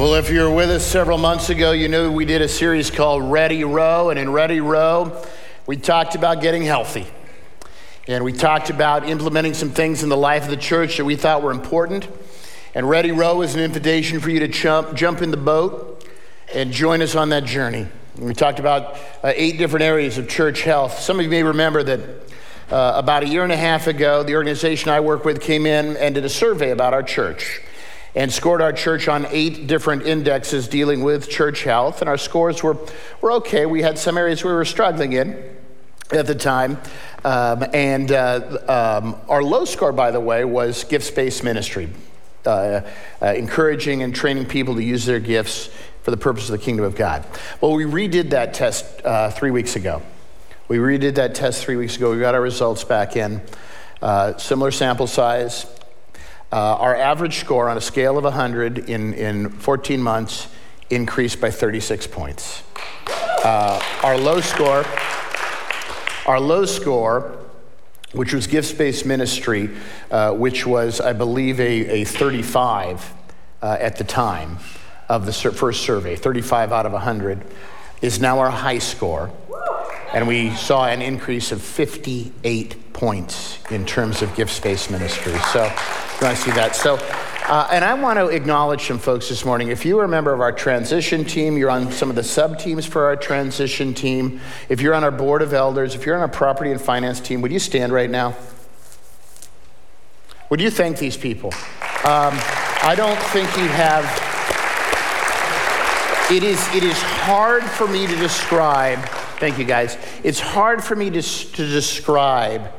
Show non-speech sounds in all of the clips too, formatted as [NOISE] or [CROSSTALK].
Well, if you were with us several months ago, you knew we did a series called Ready Row. And in Ready Row, we talked about getting healthy. And we talked about implementing some things in the life of the church that we thought were important. And Ready Row is an invitation for you to jump, jump in the boat and join us on that journey. And we talked about uh, eight different areas of church health. Some of you may remember that uh, about a year and a half ago, the organization I work with came in and did a survey about our church and scored our church on eight different indexes dealing with church health. And our scores were, were okay. We had some areas we were struggling in at the time. Um, and uh, um, our low score, by the way, was gifts based ministry, uh, uh, encouraging and training people to use their gifts for the purpose of the kingdom of God. Well, we redid that test uh, three weeks ago. We redid that test three weeks ago. We got our results back in. Uh, similar sample size, uh, our average score on a scale of 100 in, in 14 months increased by 36 points. Uh, our low score, our low score, which was gifts based ministry, uh, which was, I believe, a, a 35 uh, at the time of the first survey, 35 out of 100, is now our high score. And we saw an increase of 58 points in terms of gifts based ministry. So, you want to see that? So, uh, and I want to acknowledge some folks this morning. If you are a member of our transition team, you're on some of the sub teams for our transition team. If you're on our board of elders, if you're on our property and finance team, would you stand right now? Would you thank these people? Um, I don't think you have. It is, it is hard for me to describe. Thank you, guys. It's hard for me to, to describe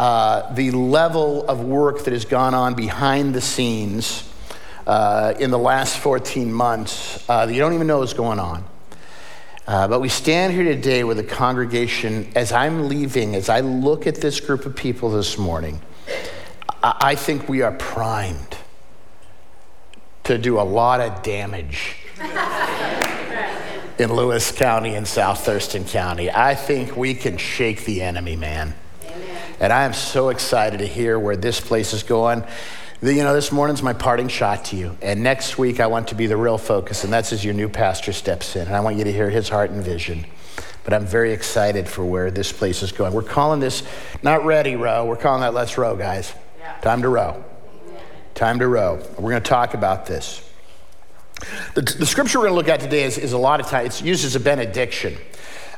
uh, the level of work that has gone on behind the scenes uh, in the last 14 months uh, that you don't even know is going on. Uh, but we stand here today with a congregation. As I'm leaving, as I look at this group of people this morning, I, I think we are primed to do a lot of damage in Lewis County and South Thurston County. I think we can shake the enemy, man. And I am so excited to hear where this place is going. You know, this morning's my parting shot to you. And next week, I want to be the real focus, and that's as your new pastor steps in. And I want you to hear his heart and vision. But I'm very excited for where this place is going. We're calling this not ready row, we're calling that let's row, guys. Yeah. Time to row. Time to row. We're going to talk about this. The, the scripture we're going to look at today is, is a lot of times, it's used as a benediction.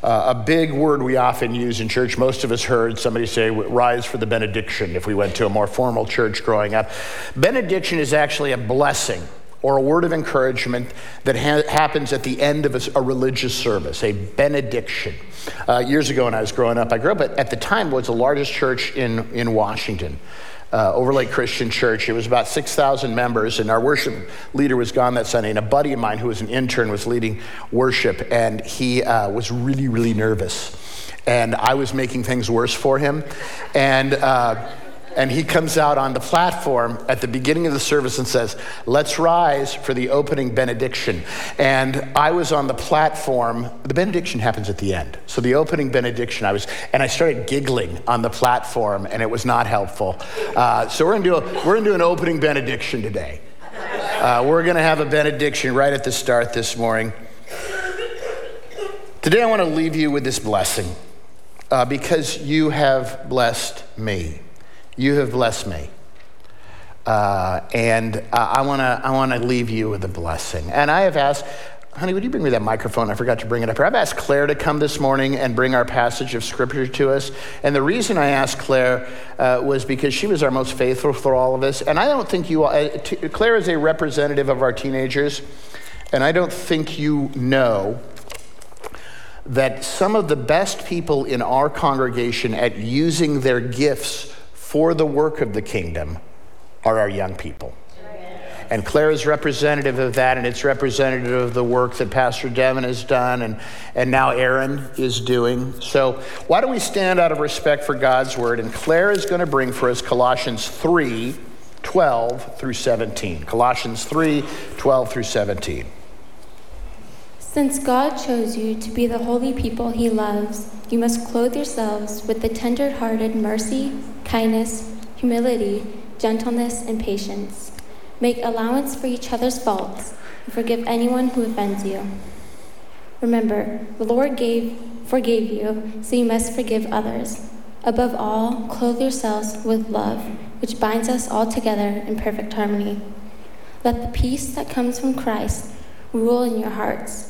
Uh, a big word we often use in church. Most of us heard somebody say, rise for the benediction, if we went to a more formal church growing up. Benediction is actually a blessing or a word of encouragement that ha- happens at the end of a, a religious service, a benediction. Uh, years ago, when I was growing up, I grew up at, at the time was the largest church in, in Washington uh, Overlake Christian Church. It was about 6,000 members, and our worship leader was gone that Sunday. And a buddy of mine who was an intern was leading worship, and he uh, was really, really nervous. And I was making things worse for him. And uh, and he comes out on the platform at the beginning of the service and says, Let's rise for the opening benediction. And I was on the platform. The benediction happens at the end. So the opening benediction, I was, and I started giggling on the platform, and it was not helpful. Uh, so we're to do we're to do an opening benediction today. Uh, we're going to have a benediction right at the start this morning. Today, I want to leave you with this blessing uh, because you have blessed me. You have blessed me. Uh, and uh, I want to I wanna leave you with a blessing. And I have asked, honey, would you bring me that microphone? I forgot to bring it up here. I've asked Claire to come this morning and bring our passage of scripture to us. And the reason I asked Claire uh, was because she was our most faithful for all of us. And I don't think you, uh, t- Claire is a representative of our teenagers. And I don't think you know that some of the best people in our congregation at using their gifts for the work of the kingdom are our young people. And Claire is representative of that, and it's representative of the work that Pastor Devin has done, and, and now Aaron is doing. So, why don't we stand out of respect for God's word? And Claire is going to bring for us Colossians 3 12 through 17. Colossians 3 12 through 17. Since God chose you to be the holy people he loves, you must clothe yourselves with the tender hearted mercy, kindness, humility, gentleness, and patience. Make allowance for each other's faults and forgive anyone who offends you. Remember, the Lord gave, forgave you, so you must forgive others. Above all, clothe yourselves with love, which binds us all together in perfect harmony. Let the peace that comes from Christ rule in your hearts.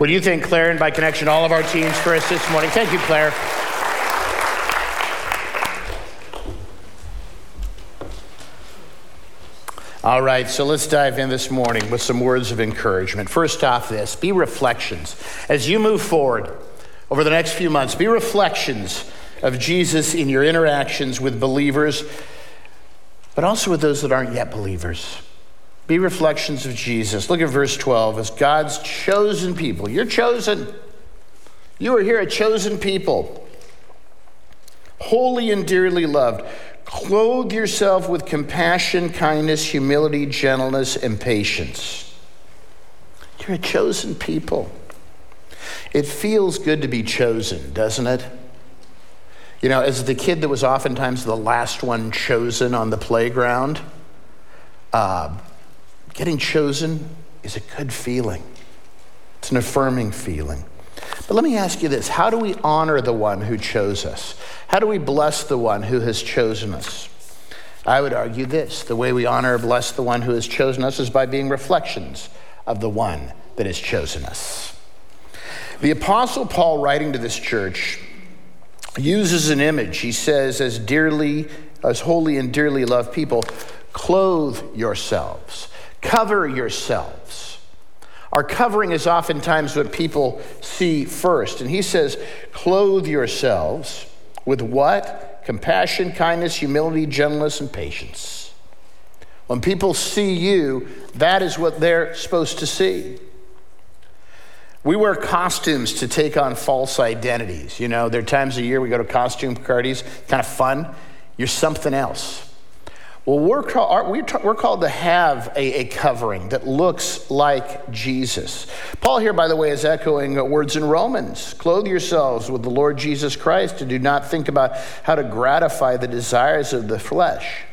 What do you think, Claire, and by connection, all of our teams for us this morning? Thank you, Claire. All right, so let's dive in this morning with some words of encouragement. First off, this be reflections. As you move forward over the next few months, be reflections of Jesus in your interactions with believers, but also with those that aren't yet believers. Be reflections of Jesus. Look at verse 12. As God's chosen people, you're chosen. You are here a chosen people, holy and dearly loved. Clothe yourself with compassion, kindness, humility, gentleness, and patience. You're a chosen people. It feels good to be chosen, doesn't it? You know, as the kid that was oftentimes the last one chosen on the playground, uh, getting chosen is a good feeling. It's an affirming feeling. But let me ask you this how do we honor the one who chose us? How do we bless the one who has chosen us? I would argue this the way we honor or bless the one who has chosen us is by being reflections of the one that has chosen us. The Apostle Paul, writing to this church, uses an image. He says, as dearly, as holy and dearly loved people, clothe yourselves, cover yourselves. Our covering is oftentimes what people see first. And he says, clothe yourselves with what? Compassion, kindness, humility, gentleness, and patience. When people see you, that is what they're supposed to see. We wear costumes to take on false identities. You know, there are times a year we go to costume parties, kind of fun. You're something else. Well, we're, called, we're called to have a, a, covering that looks like Jesus. Paul, here, by the way, is echoing words in Romans Clothe yourselves with the Lord Jesus Christ and do not think about how to gratify the desires of the flesh.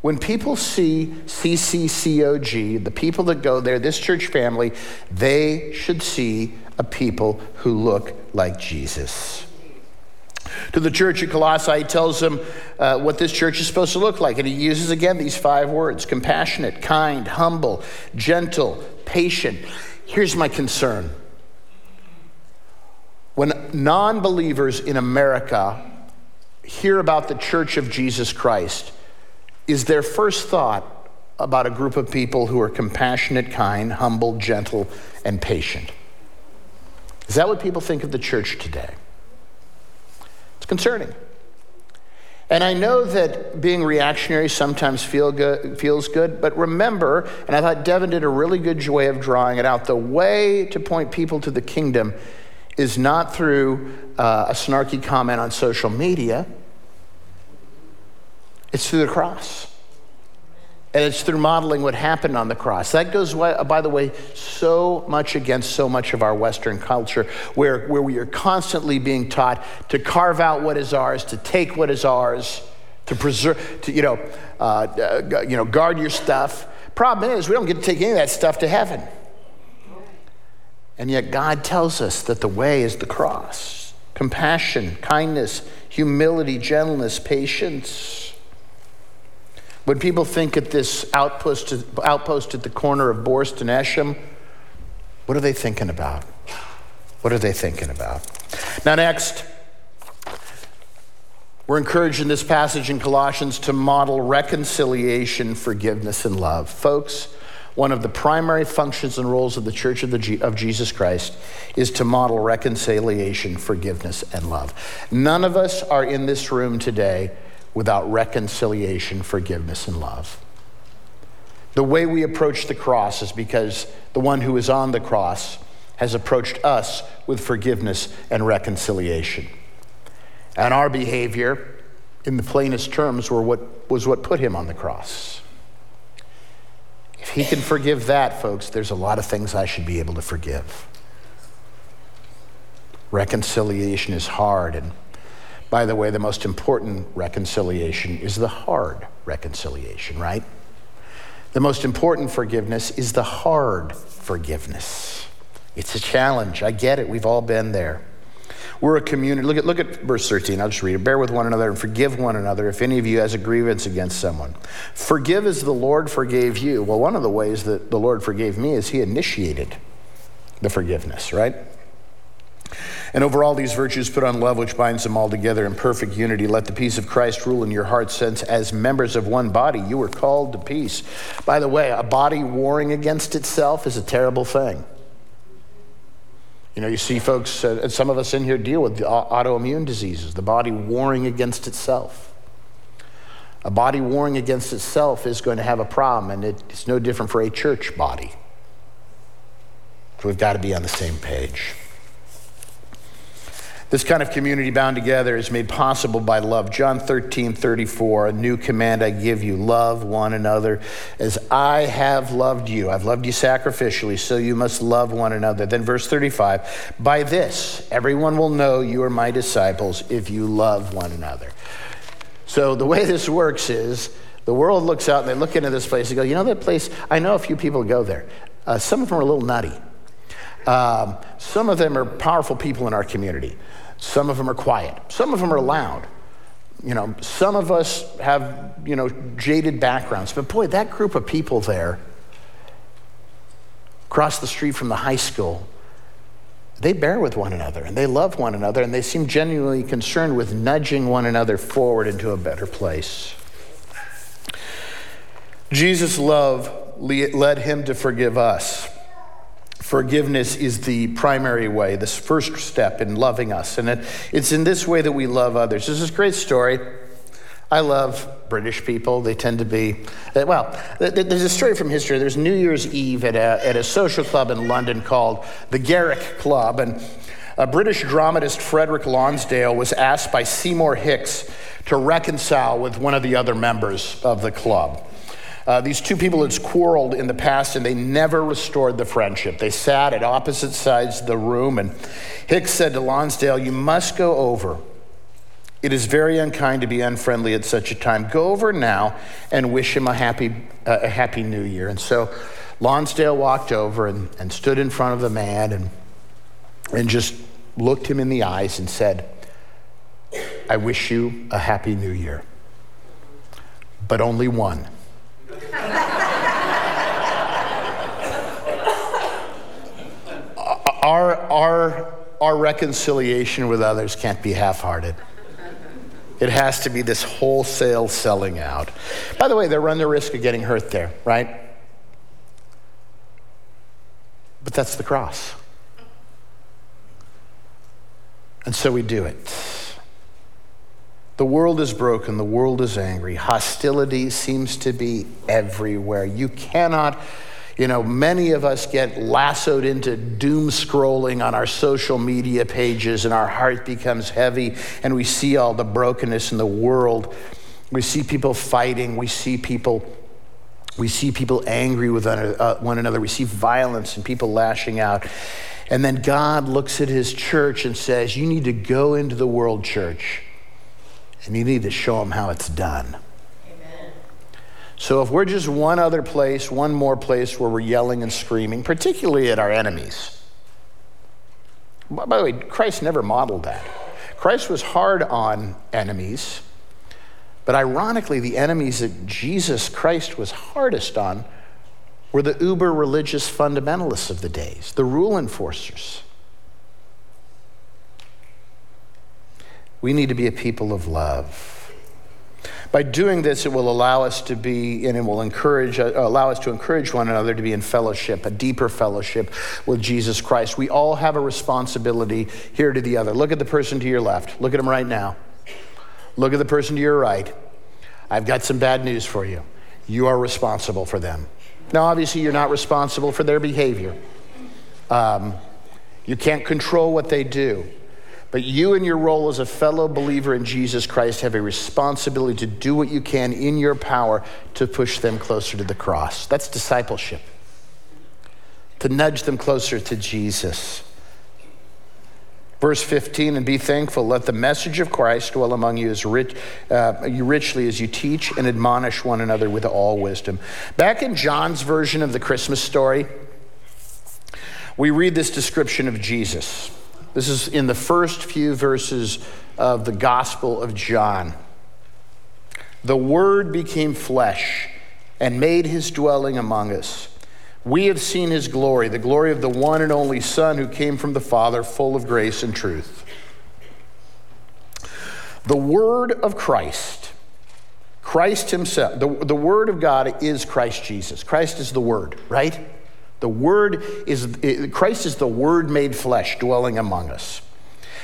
When people see CCCOG, the people that go there, this church family, they should see a people who look like Jesus. To the church at Colossae, he tells them uh, what this church is supposed to look like. And he uses again these five words compassionate, kind, humble, gentle, patient. Here's my concern. When non believers in America hear about the church of Jesus Christ, is their first thought about a group of people who are compassionate, kind, humble, gentle, and patient? Is that what people think of the church today? It's concerning. And I know that being reactionary sometimes feel good, feels good, but remember, and I thought Devin did a really good way of drawing it out, the way to point people to the kingdom is not through uh, a snarky comment on social media, it's through the cross. And it's through modeling what happened on the cross. That goes, by the way, so much against so much of our Western culture, where, where we are constantly being taught to carve out what is ours, to take what is ours, to preserve, to, you know, uh, uh, you know, guard your stuff. Problem is, we don't get to take any of that stuff to heaven. And yet, God tells us that the way is the cross compassion, kindness, humility, gentleness, patience. When people think at this outpost, outpost at the corner of Borst and Eshom, what are they thinking about? What are they thinking about? Now, next, we're encouraged in this passage in Colossians to model reconciliation, forgiveness, and love. Folks, one of the primary functions and roles of the Church of, the G- of Jesus Christ is to model reconciliation, forgiveness, and love. None of us are in this room today without reconciliation, forgiveness, and love. The way we approach the cross is because the one who is on the cross has approached us with forgiveness and reconciliation. And our behavior, in the plainest terms, were what, was what put him on the cross. If he can forgive that, folks, there's a lot of things I should be able to forgive. Reconciliation is hard. And by the way, the most important reconciliation is the hard reconciliation, right? The most important forgiveness is the hard forgiveness. It's a challenge. I get it. We've all been there. We're a community. Look at, look at verse 13. I'll just read it. Bear with one another and forgive one another if any of you has a grievance against someone. Forgive as the Lord forgave you. Well, one of the ways that the Lord forgave me is he initiated the forgiveness, right? And over all these virtues, put on love, which binds them all together in perfect unity. Let the peace of Christ rule in your hearts, since as members of one body, you were called to peace. By the way, a body warring against itself is a terrible thing. You know, you see folks, uh, some of us in here deal with autoimmune diseases, the body warring against itself. A body warring against itself is going to have a problem, and it's no different for a church body. So we've got to be on the same page. This kind of community bound together is made possible by love. John 13, 34, a new command I give you love one another as I have loved you. I've loved you sacrificially, so you must love one another. Then, verse 35, by this everyone will know you are my disciples if you love one another. So, the way this works is the world looks out and they look into this place and go, you know that place? I know a few people go there. Uh, some of them are a little nutty. Um, some of them are powerful people in our community. Some of them are quiet. Some of them are loud. You know, some of us have, you know, jaded backgrounds. But boy, that group of people there across the street from the high school, they bear with one another and they love one another and they seem genuinely concerned with nudging one another forward into a better place. Jesus' love led him to forgive us. Forgiveness is the primary way, this first step in loving us. And it, it's in this way that we love others. This is a great story. I love British people. They tend to be, uh, well, there's a story from history. There's New Year's Eve at a, at a social club in London called the Garrick Club. And a British dramatist, Frederick Lonsdale, was asked by Seymour Hicks to reconcile with one of the other members of the club. Uh, these two people had quarreled in the past and they never restored the friendship. They sat at opposite sides of the room, and Hicks said to Lonsdale, You must go over. It is very unkind to be unfriendly at such a time. Go over now and wish him a happy, uh, a happy new year. And so Lonsdale walked over and, and stood in front of the man and, and just looked him in the eyes and said, I wish you a happy new year. But only one. Our, our, our reconciliation with others can't be half hearted. It has to be this wholesale selling out. By the way, they run the risk of getting hurt there, right? But that's the cross. And so we do it. The world is broken, the world is angry. Hostility seems to be everywhere. You cannot, you know, many of us get lassoed into doom scrolling on our social media pages, and our heart becomes heavy, and we see all the brokenness in the world. We see people fighting, we see people. We see people angry with uh, one another. We see violence and people lashing out. And then God looks at his church and says, You need to go into the world, church and you need to show them how it's done. Amen. So if we're just one other place, one more place where we're yelling and screaming, particularly at our enemies. By the way, Christ never modeled that. Christ was hard on enemies, but ironically, the enemies that Jesus Christ was hardest on were the uber religious fundamentalists of the days, the rule enforcers. We need to be a people of love. By doing this, it will allow us to be, and it will encourage, uh, allow us to encourage one another to be in fellowship, a deeper fellowship with Jesus Christ. We all have a responsibility here to the other. Look at the person to your left. Look at him right now. Look at the person to your right. I've got some bad news for you. You are responsible for them. Now, obviously, you're not responsible for their behavior. Um, You can't control what they do. But you, in your role as a fellow believer in Jesus Christ, have a responsibility to do what you can in your power to push them closer to the cross. That's discipleship, to nudge them closer to Jesus. Verse 15, and be thankful. Let the message of Christ dwell among you as rich, uh, richly as you teach and admonish one another with all wisdom. Back in John's version of the Christmas story, we read this description of Jesus. This is in the first few verses of the Gospel of John. The Word became flesh and made his dwelling among us. We have seen his glory, the glory of the one and only Son who came from the Father, full of grace and truth. The Word of Christ, Christ Himself, the, the Word of God is Christ Jesus. Christ is the Word, right? The Word is, Christ is the Word made flesh dwelling among us.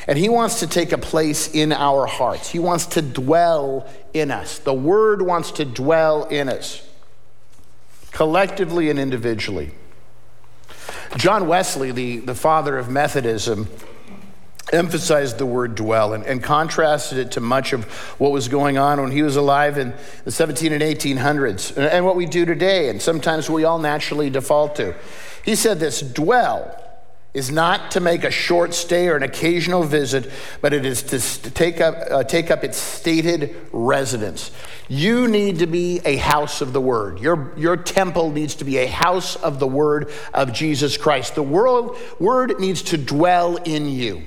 And He wants to take a place in our hearts. He wants to dwell in us. The Word wants to dwell in us, collectively and individually. John Wesley, the, the father of Methodism, emphasized the word dwell and, and, contrasted it to much of what was going on when he was alive in the 17 and 1800s and, and what we do today, and sometimes we all naturally default to. He said this dwell is not to make a short stay or an occasional visit, but it is to take up, uh, take up its stated residence. You need to be a house of the Word. Your, your temple needs to be a house of the Word of Jesus Christ. The world, Word needs to dwell in you.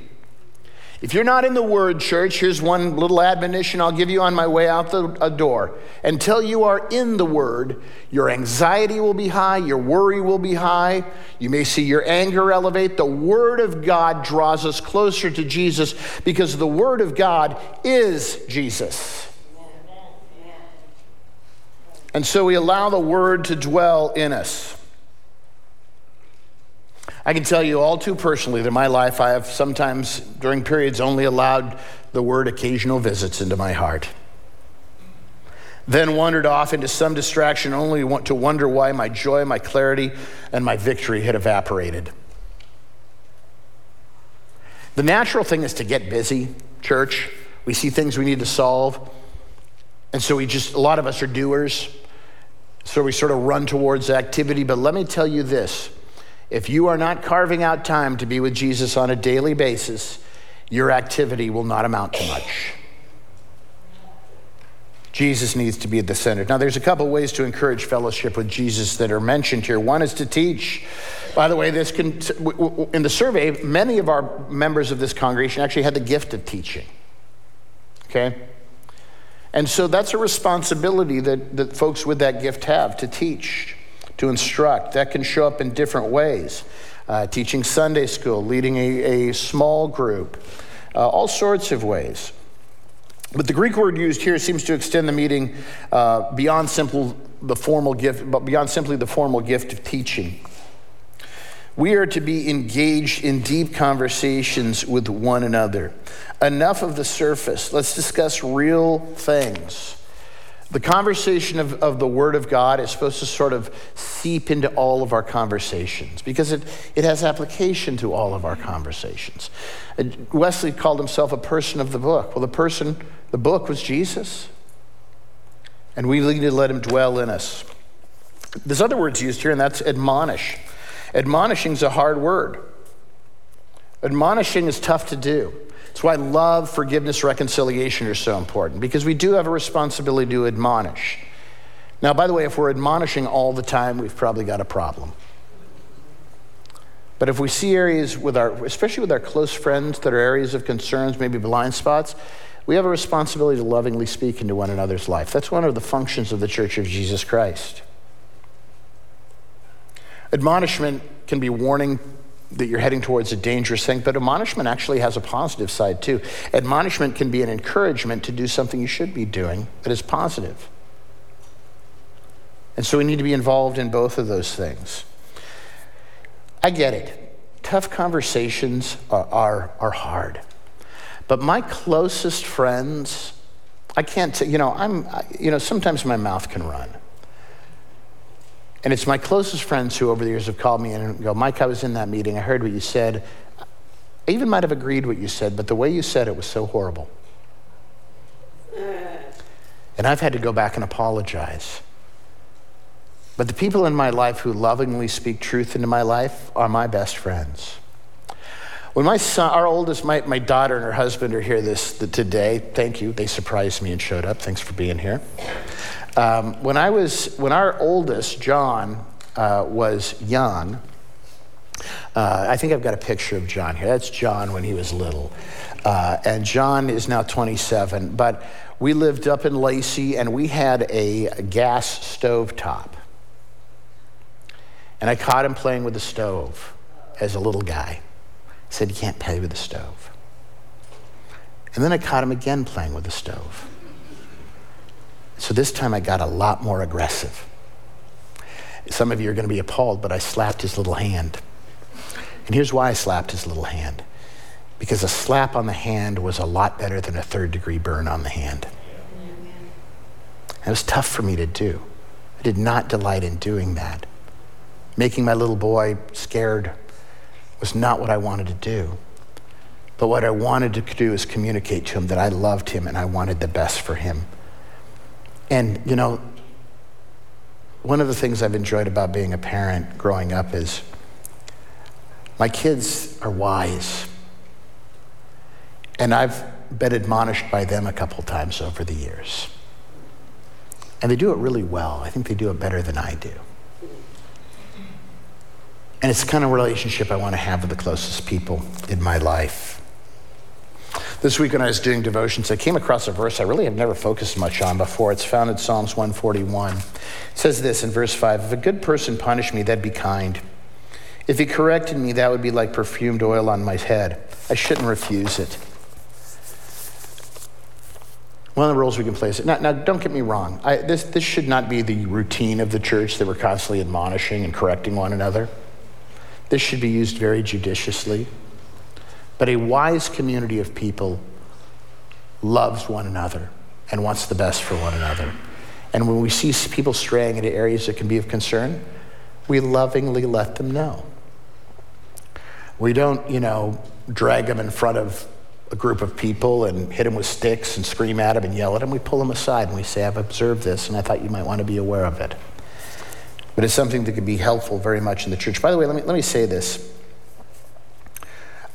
If you're not in the Word, church, here's one little admonition I'll give you on my way out the door. Until you are in the Word, your anxiety will be high, your worry will be high. You may see your anger elevate. The Word of God draws us closer to Jesus because the Word of God is Jesus. And so we allow the Word to dwell in us. I can tell you all too personally that in my life, I have sometimes, during periods, only allowed the word occasional visits into my heart. Then wandered off into some distraction only to wonder why my joy, my clarity, and my victory had evaporated. The natural thing is to get busy, church. We see things we need to solve. And so we just, a lot of us are doers. So we sort of run towards activity. But let me tell you this if you are not carving out time to be with Jesus on a daily basis, your activity will not amount to much. Jesus needs to be at the center. Now, there's a couple ways to encourage fellowship with Jesus that are mentioned here. One is to teach. By the way, this can, in the survey, many of our members of this congregation actually had the gift of teaching. Okay? And so that's a responsibility that, that folks with that gift have to teach to instruct. That can show up in different ways uh, teaching Sunday school, leading a, a small group, uh, all sorts of ways. But the Greek word used here seems to extend the meaning uh, beyond simple the formal gift, but beyond simply the formal gift of teaching. We are to be engaged in deep conversations with one another. Enough of the surface. Let's discuss real things. The conversation of, of the Word of God is supposed to sort of seep into all of our conversations because it, it has application to all of our conversations. Wesley called himself a person of the book. Well, the person, the book was Jesus. And we need to let him dwell in us. There's other words used here, and that's admonish. Admonishing is a hard word. Admonishing is tough to do. That's why love, forgiveness, reconciliation are so important because we do have a responsibility to admonish. Now, by the way, if we're admonishing all the time, we've probably got a problem. But if we see areas with our, especially with our close friends that are areas of concerns, maybe blind spots, we have a responsibility to lovingly speak into one another's life. That's one of the functions of the Church of Jesus Christ. Admonishment can be warning that you're heading towards a dangerous thing, but admonishment actually has a positive side too. Admonishment can be an encouragement to do something you should be doing that is positive. And so we need to be involved in both of those things. I get it. Tough conversations are, are, are hard. But my closest friends, I can't, t- you know, I'm, you know, sometimes my mouth can run. And it's my closest friends who over the years have called me in and go, Mike, I was in that meeting. I heard what you said. I even might have agreed what you said, but the way you said it was so horrible. And I've had to go back and apologize. But the people in my life who lovingly speak truth into my life are my best friends. When my son, our oldest, my, my daughter and her husband are here this the, today, thank you. They surprised me and showed up. Thanks for being here. Um, when I was, when our oldest, John, uh, was young, uh, I think I've got a picture of John here. That's John when he was little. Uh, and John is now 27. But we lived up in Lacey and we had a gas stove top. And I caught him playing with the stove as a little guy. He said, You can't play with the stove. And then I caught him again playing with the stove. So this time I got a lot more aggressive. Some of you are going to be appalled, but I slapped his little hand. And here's why I slapped his little hand because a slap on the hand was a lot better than a third degree burn on the hand. It was tough for me to do. I did not delight in doing that. Making my little boy scared was not what I wanted to do. But what I wanted to do is communicate to him that I loved him and I wanted the best for him. And, you know, one of the things I've enjoyed about being a parent growing up is my kids are wise. And I've been admonished by them a couple times over the years. And they do it really well. I think they do it better than I do. And it's the kind of relationship I want to have with the closest people in my life. This week, when I was doing devotions, I came across a verse I really have never focused much on before. It's found in Psalms 141. It says this in verse 5 If a good person punished me, that'd be kind. If he corrected me, that would be like perfumed oil on my head. I shouldn't refuse it. One of the roles we can play is now, now don't get me wrong. I, this, this should not be the routine of the church that we're constantly admonishing and correcting one another. This should be used very judiciously. But a wise community of people loves one another and wants the best for one another. And when we see people straying into areas that can be of concern, we lovingly let them know. We don't, you know, drag them in front of a group of people and hit them with sticks and scream at them and yell at them. We pull them aside and we say, I've observed this and I thought you might want to be aware of it. But it's something that could be helpful very much in the church. By the way, let me, let me say this.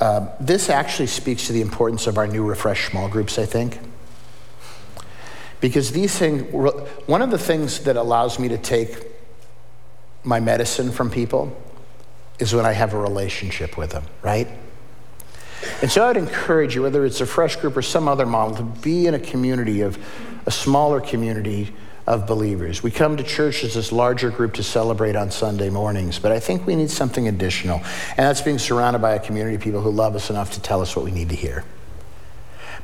Uh, this actually speaks to the importance of our new refresh small groups, I think. Because these things, one of the things that allows me to take my medicine from people is when I have a relationship with them, right? And so I'd encourage you, whether it's a fresh group or some other model, to be in a community of a smaller community of believers. We come to church as this larger group to celebrate on Sunday mornings, but I think we need something additional. And that's being surrounded by a community of people who love us enough to tell us what we need to hear.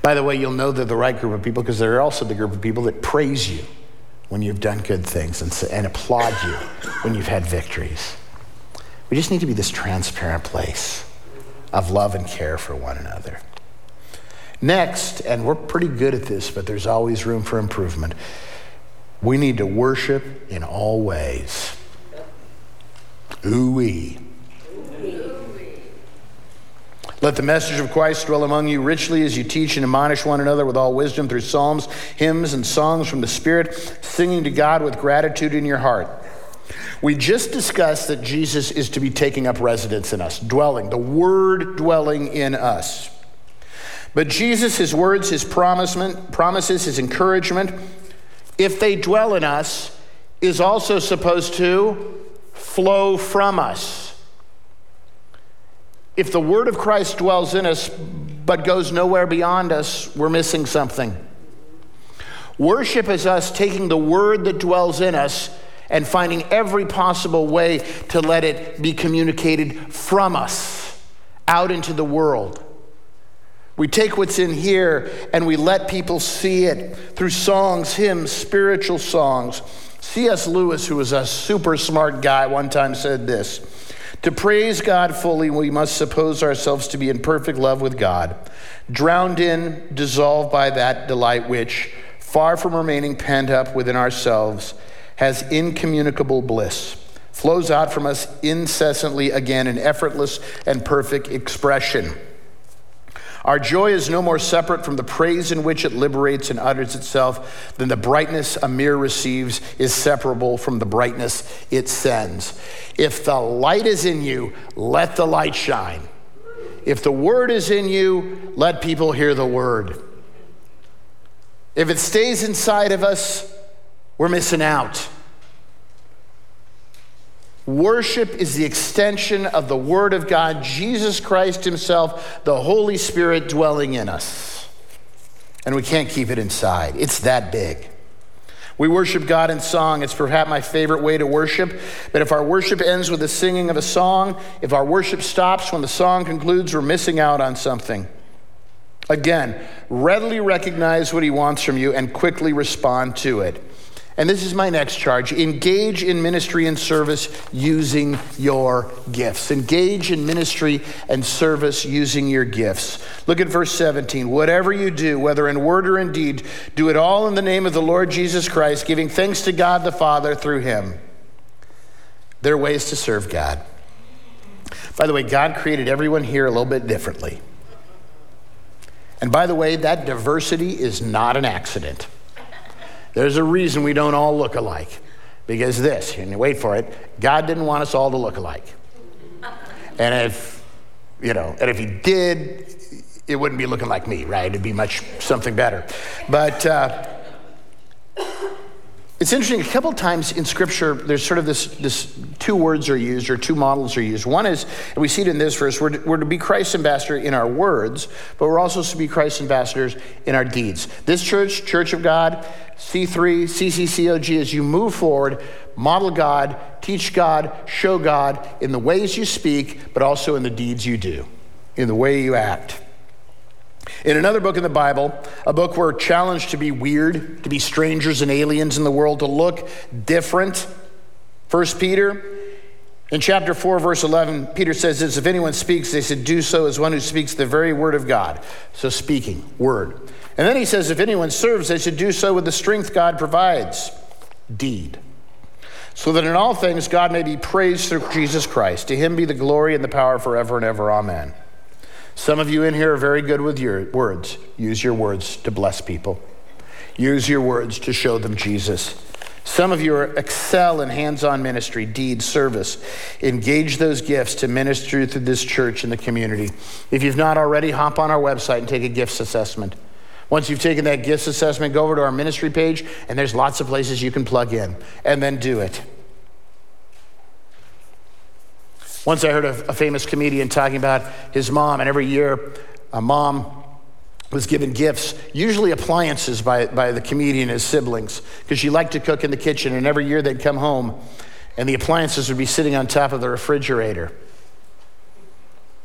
By the way, you'll know they're the right group of people because they're also the group of people that praise you when you've done good things and, and applaud you when you've had victories. We just need to be this transparent place of love and care for one another. Next, and we're pretty good at this, but there's always room for improvement, we need to worship in all ways. Ooh-wee. Let the message of Christ dwell among you richly as you teach and admonish one another with all wisdom through psalms, hymns, and songs from the Spirit, singing to God with gratitude in your heart. We just discussed that Jesus is to be taking up residence in us, dwelling, the Word dwelling in us. But Jesus, His words, His promises, His encouragement, if they dwell in us, is also supposed to flow from us. If the word of Christ dwells in us but goes nowhere beyond us, we're missing something. Worship is us taking the word that dwells in us and finding every possible way to let it be communicated from us out into the world. We take what's in here and we let people see it through songs, hymns, spiritual songs. C.S. Lewis, who was a super smart guy, one time said this To praise God fully, we must suppose ourselves to be in perfect love with God, drowned in, dissolved by that delight which, far from remaining pent up within ourselves, has incommunicable bliss, flows out from us incessantly again in effortless and perfect expression. Our joy is no more separate from the praise in which it liberates and utters itself than the brightness a mirror receives is separable from the brightness it sends. If the light is in you, let the light shine. If the word is in you, let people hear the word. If it stays inside of us, we're missing out. Worship is the extension of the Word of God, Jesus Christ Himself, the Holy Spirit dwelling in us. And we can't keep it inside, it's that big. We worship God in song. It's perhaps my favorite way to worship. But if our worship ends with the singing of a song, if our worship stops when the song concludes, we're missing out on something. Again, readily recognize what He wants from you and quickly respond to it. And this is my next charge engage in ministry and service using your gifts. Engage in ministry and service using your gifts. Look at verse 17. Whatever you do, whether in word or in deed, do it all in the name of the Lord Jesus Christ, giving thanks to God the Father through him. There are ways to serve God. By the way, God created everyone here a little bit differently. And by the way, that diversity is not an accident. There's a reason we don't all look alike. Because this, and wait for it, God didn't want us all to look alike. And if, you know, and if he did, it wouldn't be looking like me, right? It'd be much something better. But uh, it's interesting, a couple times in Scripture, there's sort of this, this two words are used or two models are used. One is, and we see it in this verse, we're to, we're to be Christ's ambassador in our words, but we're also to be Christ's ambassadors in our deeds. This church, Church of God, C3, CCCOG, as you move forward, model God, teach God, show God in the ways you speak, but also in the deeds you do, in the way you act. In another book in the Bible, a book we're challenged to be weird, to be strangers and aliens in the world, to look different. First Peter, in chapter 4, verse 11, Peter says this If anyone speaks, they should do so as one who speaks the very word of God. So, speaking, word. And then he says, If anyone serves, they should do so with the strength God provides. Deed. So that in all things God may be praised through Jesus Christ. To him be the glory and the power forever and ever. Amen. Some of you in here are very good with your words. Use your words to bless people, use your words to show them Jesus. Some of you are excel in hands on ministry, deed, service. Engage those gifts to minister through this church and the community. If you've not already, hop on our website and take a gifts assessment. Once you've taken that gifts assessment, go over to our ministry page, and there's lots of places you can plug in, and then do it. Once I heard a, a famous comedian talking about his mom, and every year a mom was given gifts, usually appliances by, by the comedian and his siblings, because she liked to cook in the kitchen, and every year they'd come home and the appliances would be sitting on top of the refrigerator.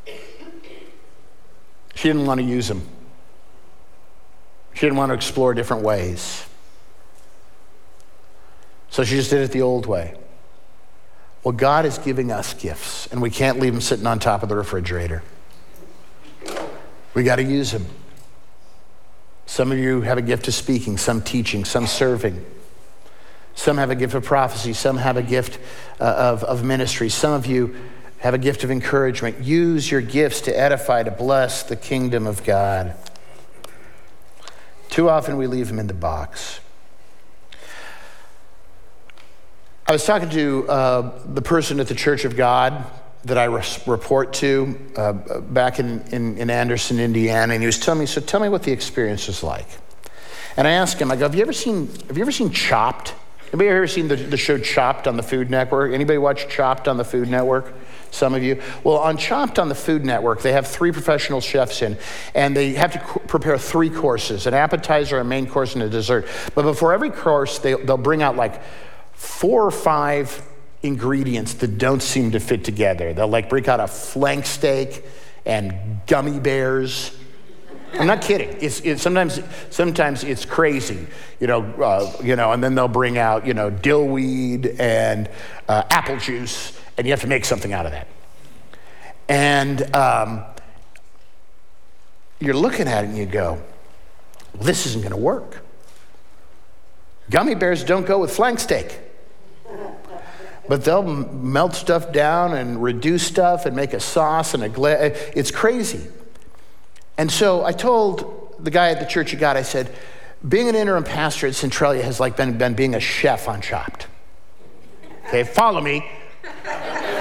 She didn't want to use them. She didn't want to explore different ways. So she just did it the old way. Well, God is giving us gifts, and we can't leave them sitting on top of the refrigerator. We got to use them. Some of you have a gift of speaking, some teaching, some serving. Some have a gift of prophecy, some have a gift uh, of, of ministry. Some of you have a gift of encouragement. Use your gifts to edify, to bless the kingdom of God. Too often we leave them in the box. I was talking to uh, the person at the Church of God that I report to uh, back in, in, in, Anderson, Indiana, and he was telling me, so tell me what the experience was like. And I asked him, I go, have you ever seen, have you ever seen Chopped? Anybody ever seen the, the show Chopped on the Food Network? Anybody watch Chopped on the Food Network? Some of you. Well, on Chopped on the Food Network, they have three professional chefs in, and they have to co- prepare three courses an appetizer, a main course, and a dessert. But before every course, they, they'll bring out like four or five ingredients that don't seem to fit together. They'll like break out a flank steak and gummy bears. I'm not kidding. It's, it's sometimes, sometimes it's crazy, you know, uh, you know, and then they'll bring out, you know, dillweed and uh, apple juice, and you have to make something out of that. And um, you're looking at it and you go, well, this isn't going to work. Gummy bears don't go with flank steak. But they'll melt stuff down and reduce stuff and make a sauce and a glaze. It's crazy. And so I told the guy at the Church of God, I said, being an interim pastor at Centralia has like been, been being a chef on Chopped. Okay, follow me.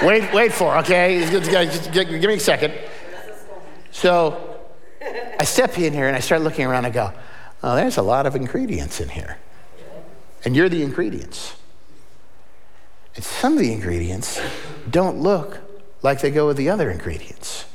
Wait, wait for, okay? Just give me a second. So I step in here and I start looking around and I go, oh, there's a lot of ingredients in here. And you're the ingredients. And some of the ingredients don't look like they go with the other ingredients.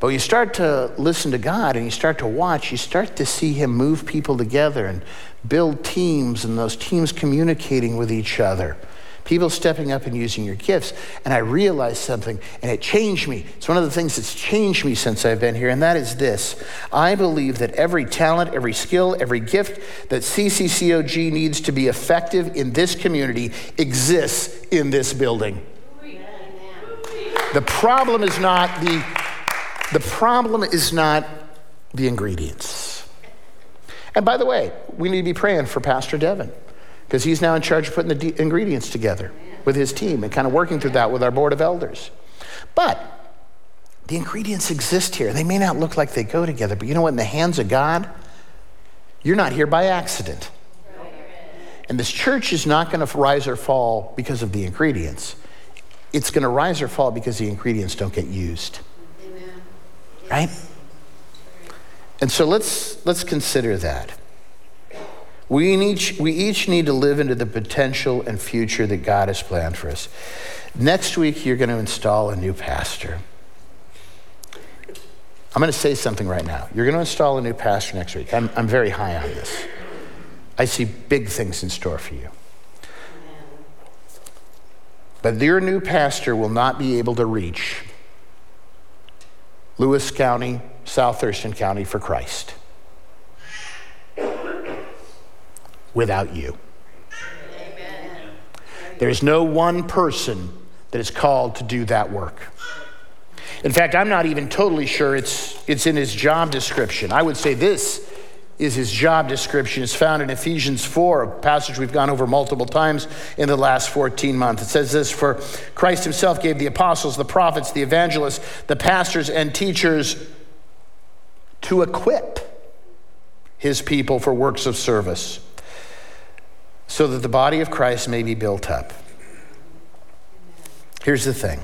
But when you start to listen to God and you start to watch, you start to see Him move people together and build teams, and those teams communicating with each other. People stepping up and using your gifts. And I realized something, and it changed me. It's one of the things that's changed me since I've been here, and that is this. I believe that every talent, every skill, every gift that CCCOG needs to be effective in this community exists in this building. The problem is not the the problem is not the ingredients. And by the way, we need to be praying for Pastor Devin because he's now in charge of putting the de- ingredients together with his team and kind of working through that with our board of elders. But the ingredients exist here. They may not look like they go together, but you know what? In the hands of God, you're not here by accident. And this church is not going to rise or fall because of the ingredients. It's going to rise or fall because the ingredients don't get used right? And so let's, let's consider that. We each, we each need to live into the potential and future that God has planned for us. Next week, you're going to install a new pastor. I'm going to say something right now. You're going to install a new pastor next week. I'm, I'm very high on this. I see big things in store for you. But your new pastor will not be able to reach Lewis County, South Thurston County for Christ. Without you. There's no one person that is called to do that work. In fact, I'm not even totally sure it's, it's in his job description. I would say this is his job description. It's found in Ephesians 4, a passage we've gone over multiple times in the last 14 months. It says this For Christ himself gave the apostles, the prophets, the evangelists, the pastors, and teachers to equip his people for works of service, so that the body of Christ may be built up. Here's the thing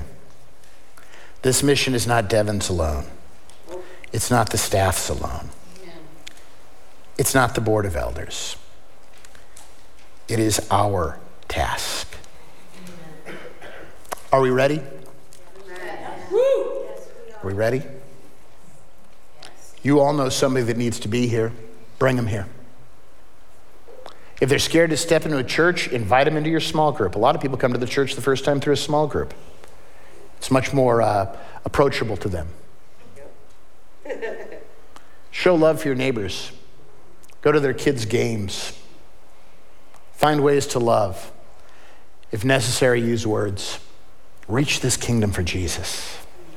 this mission is not Devin's alone, it's not the staff's alone. It's not the Board of Elders, it is our task. Are we ready? Are we ready? You all know somebody that needs to be here. Bring them here. If they're scared to step into a church, invite them into your small group. A lot of people come to the church the first time through a small group. It's much more uh, approachable to them. [LAUGHS] Show love for your neighbors. Go to their kids' games. Find ways to love. If necessary, use words. Reach this kingdom for Jesus.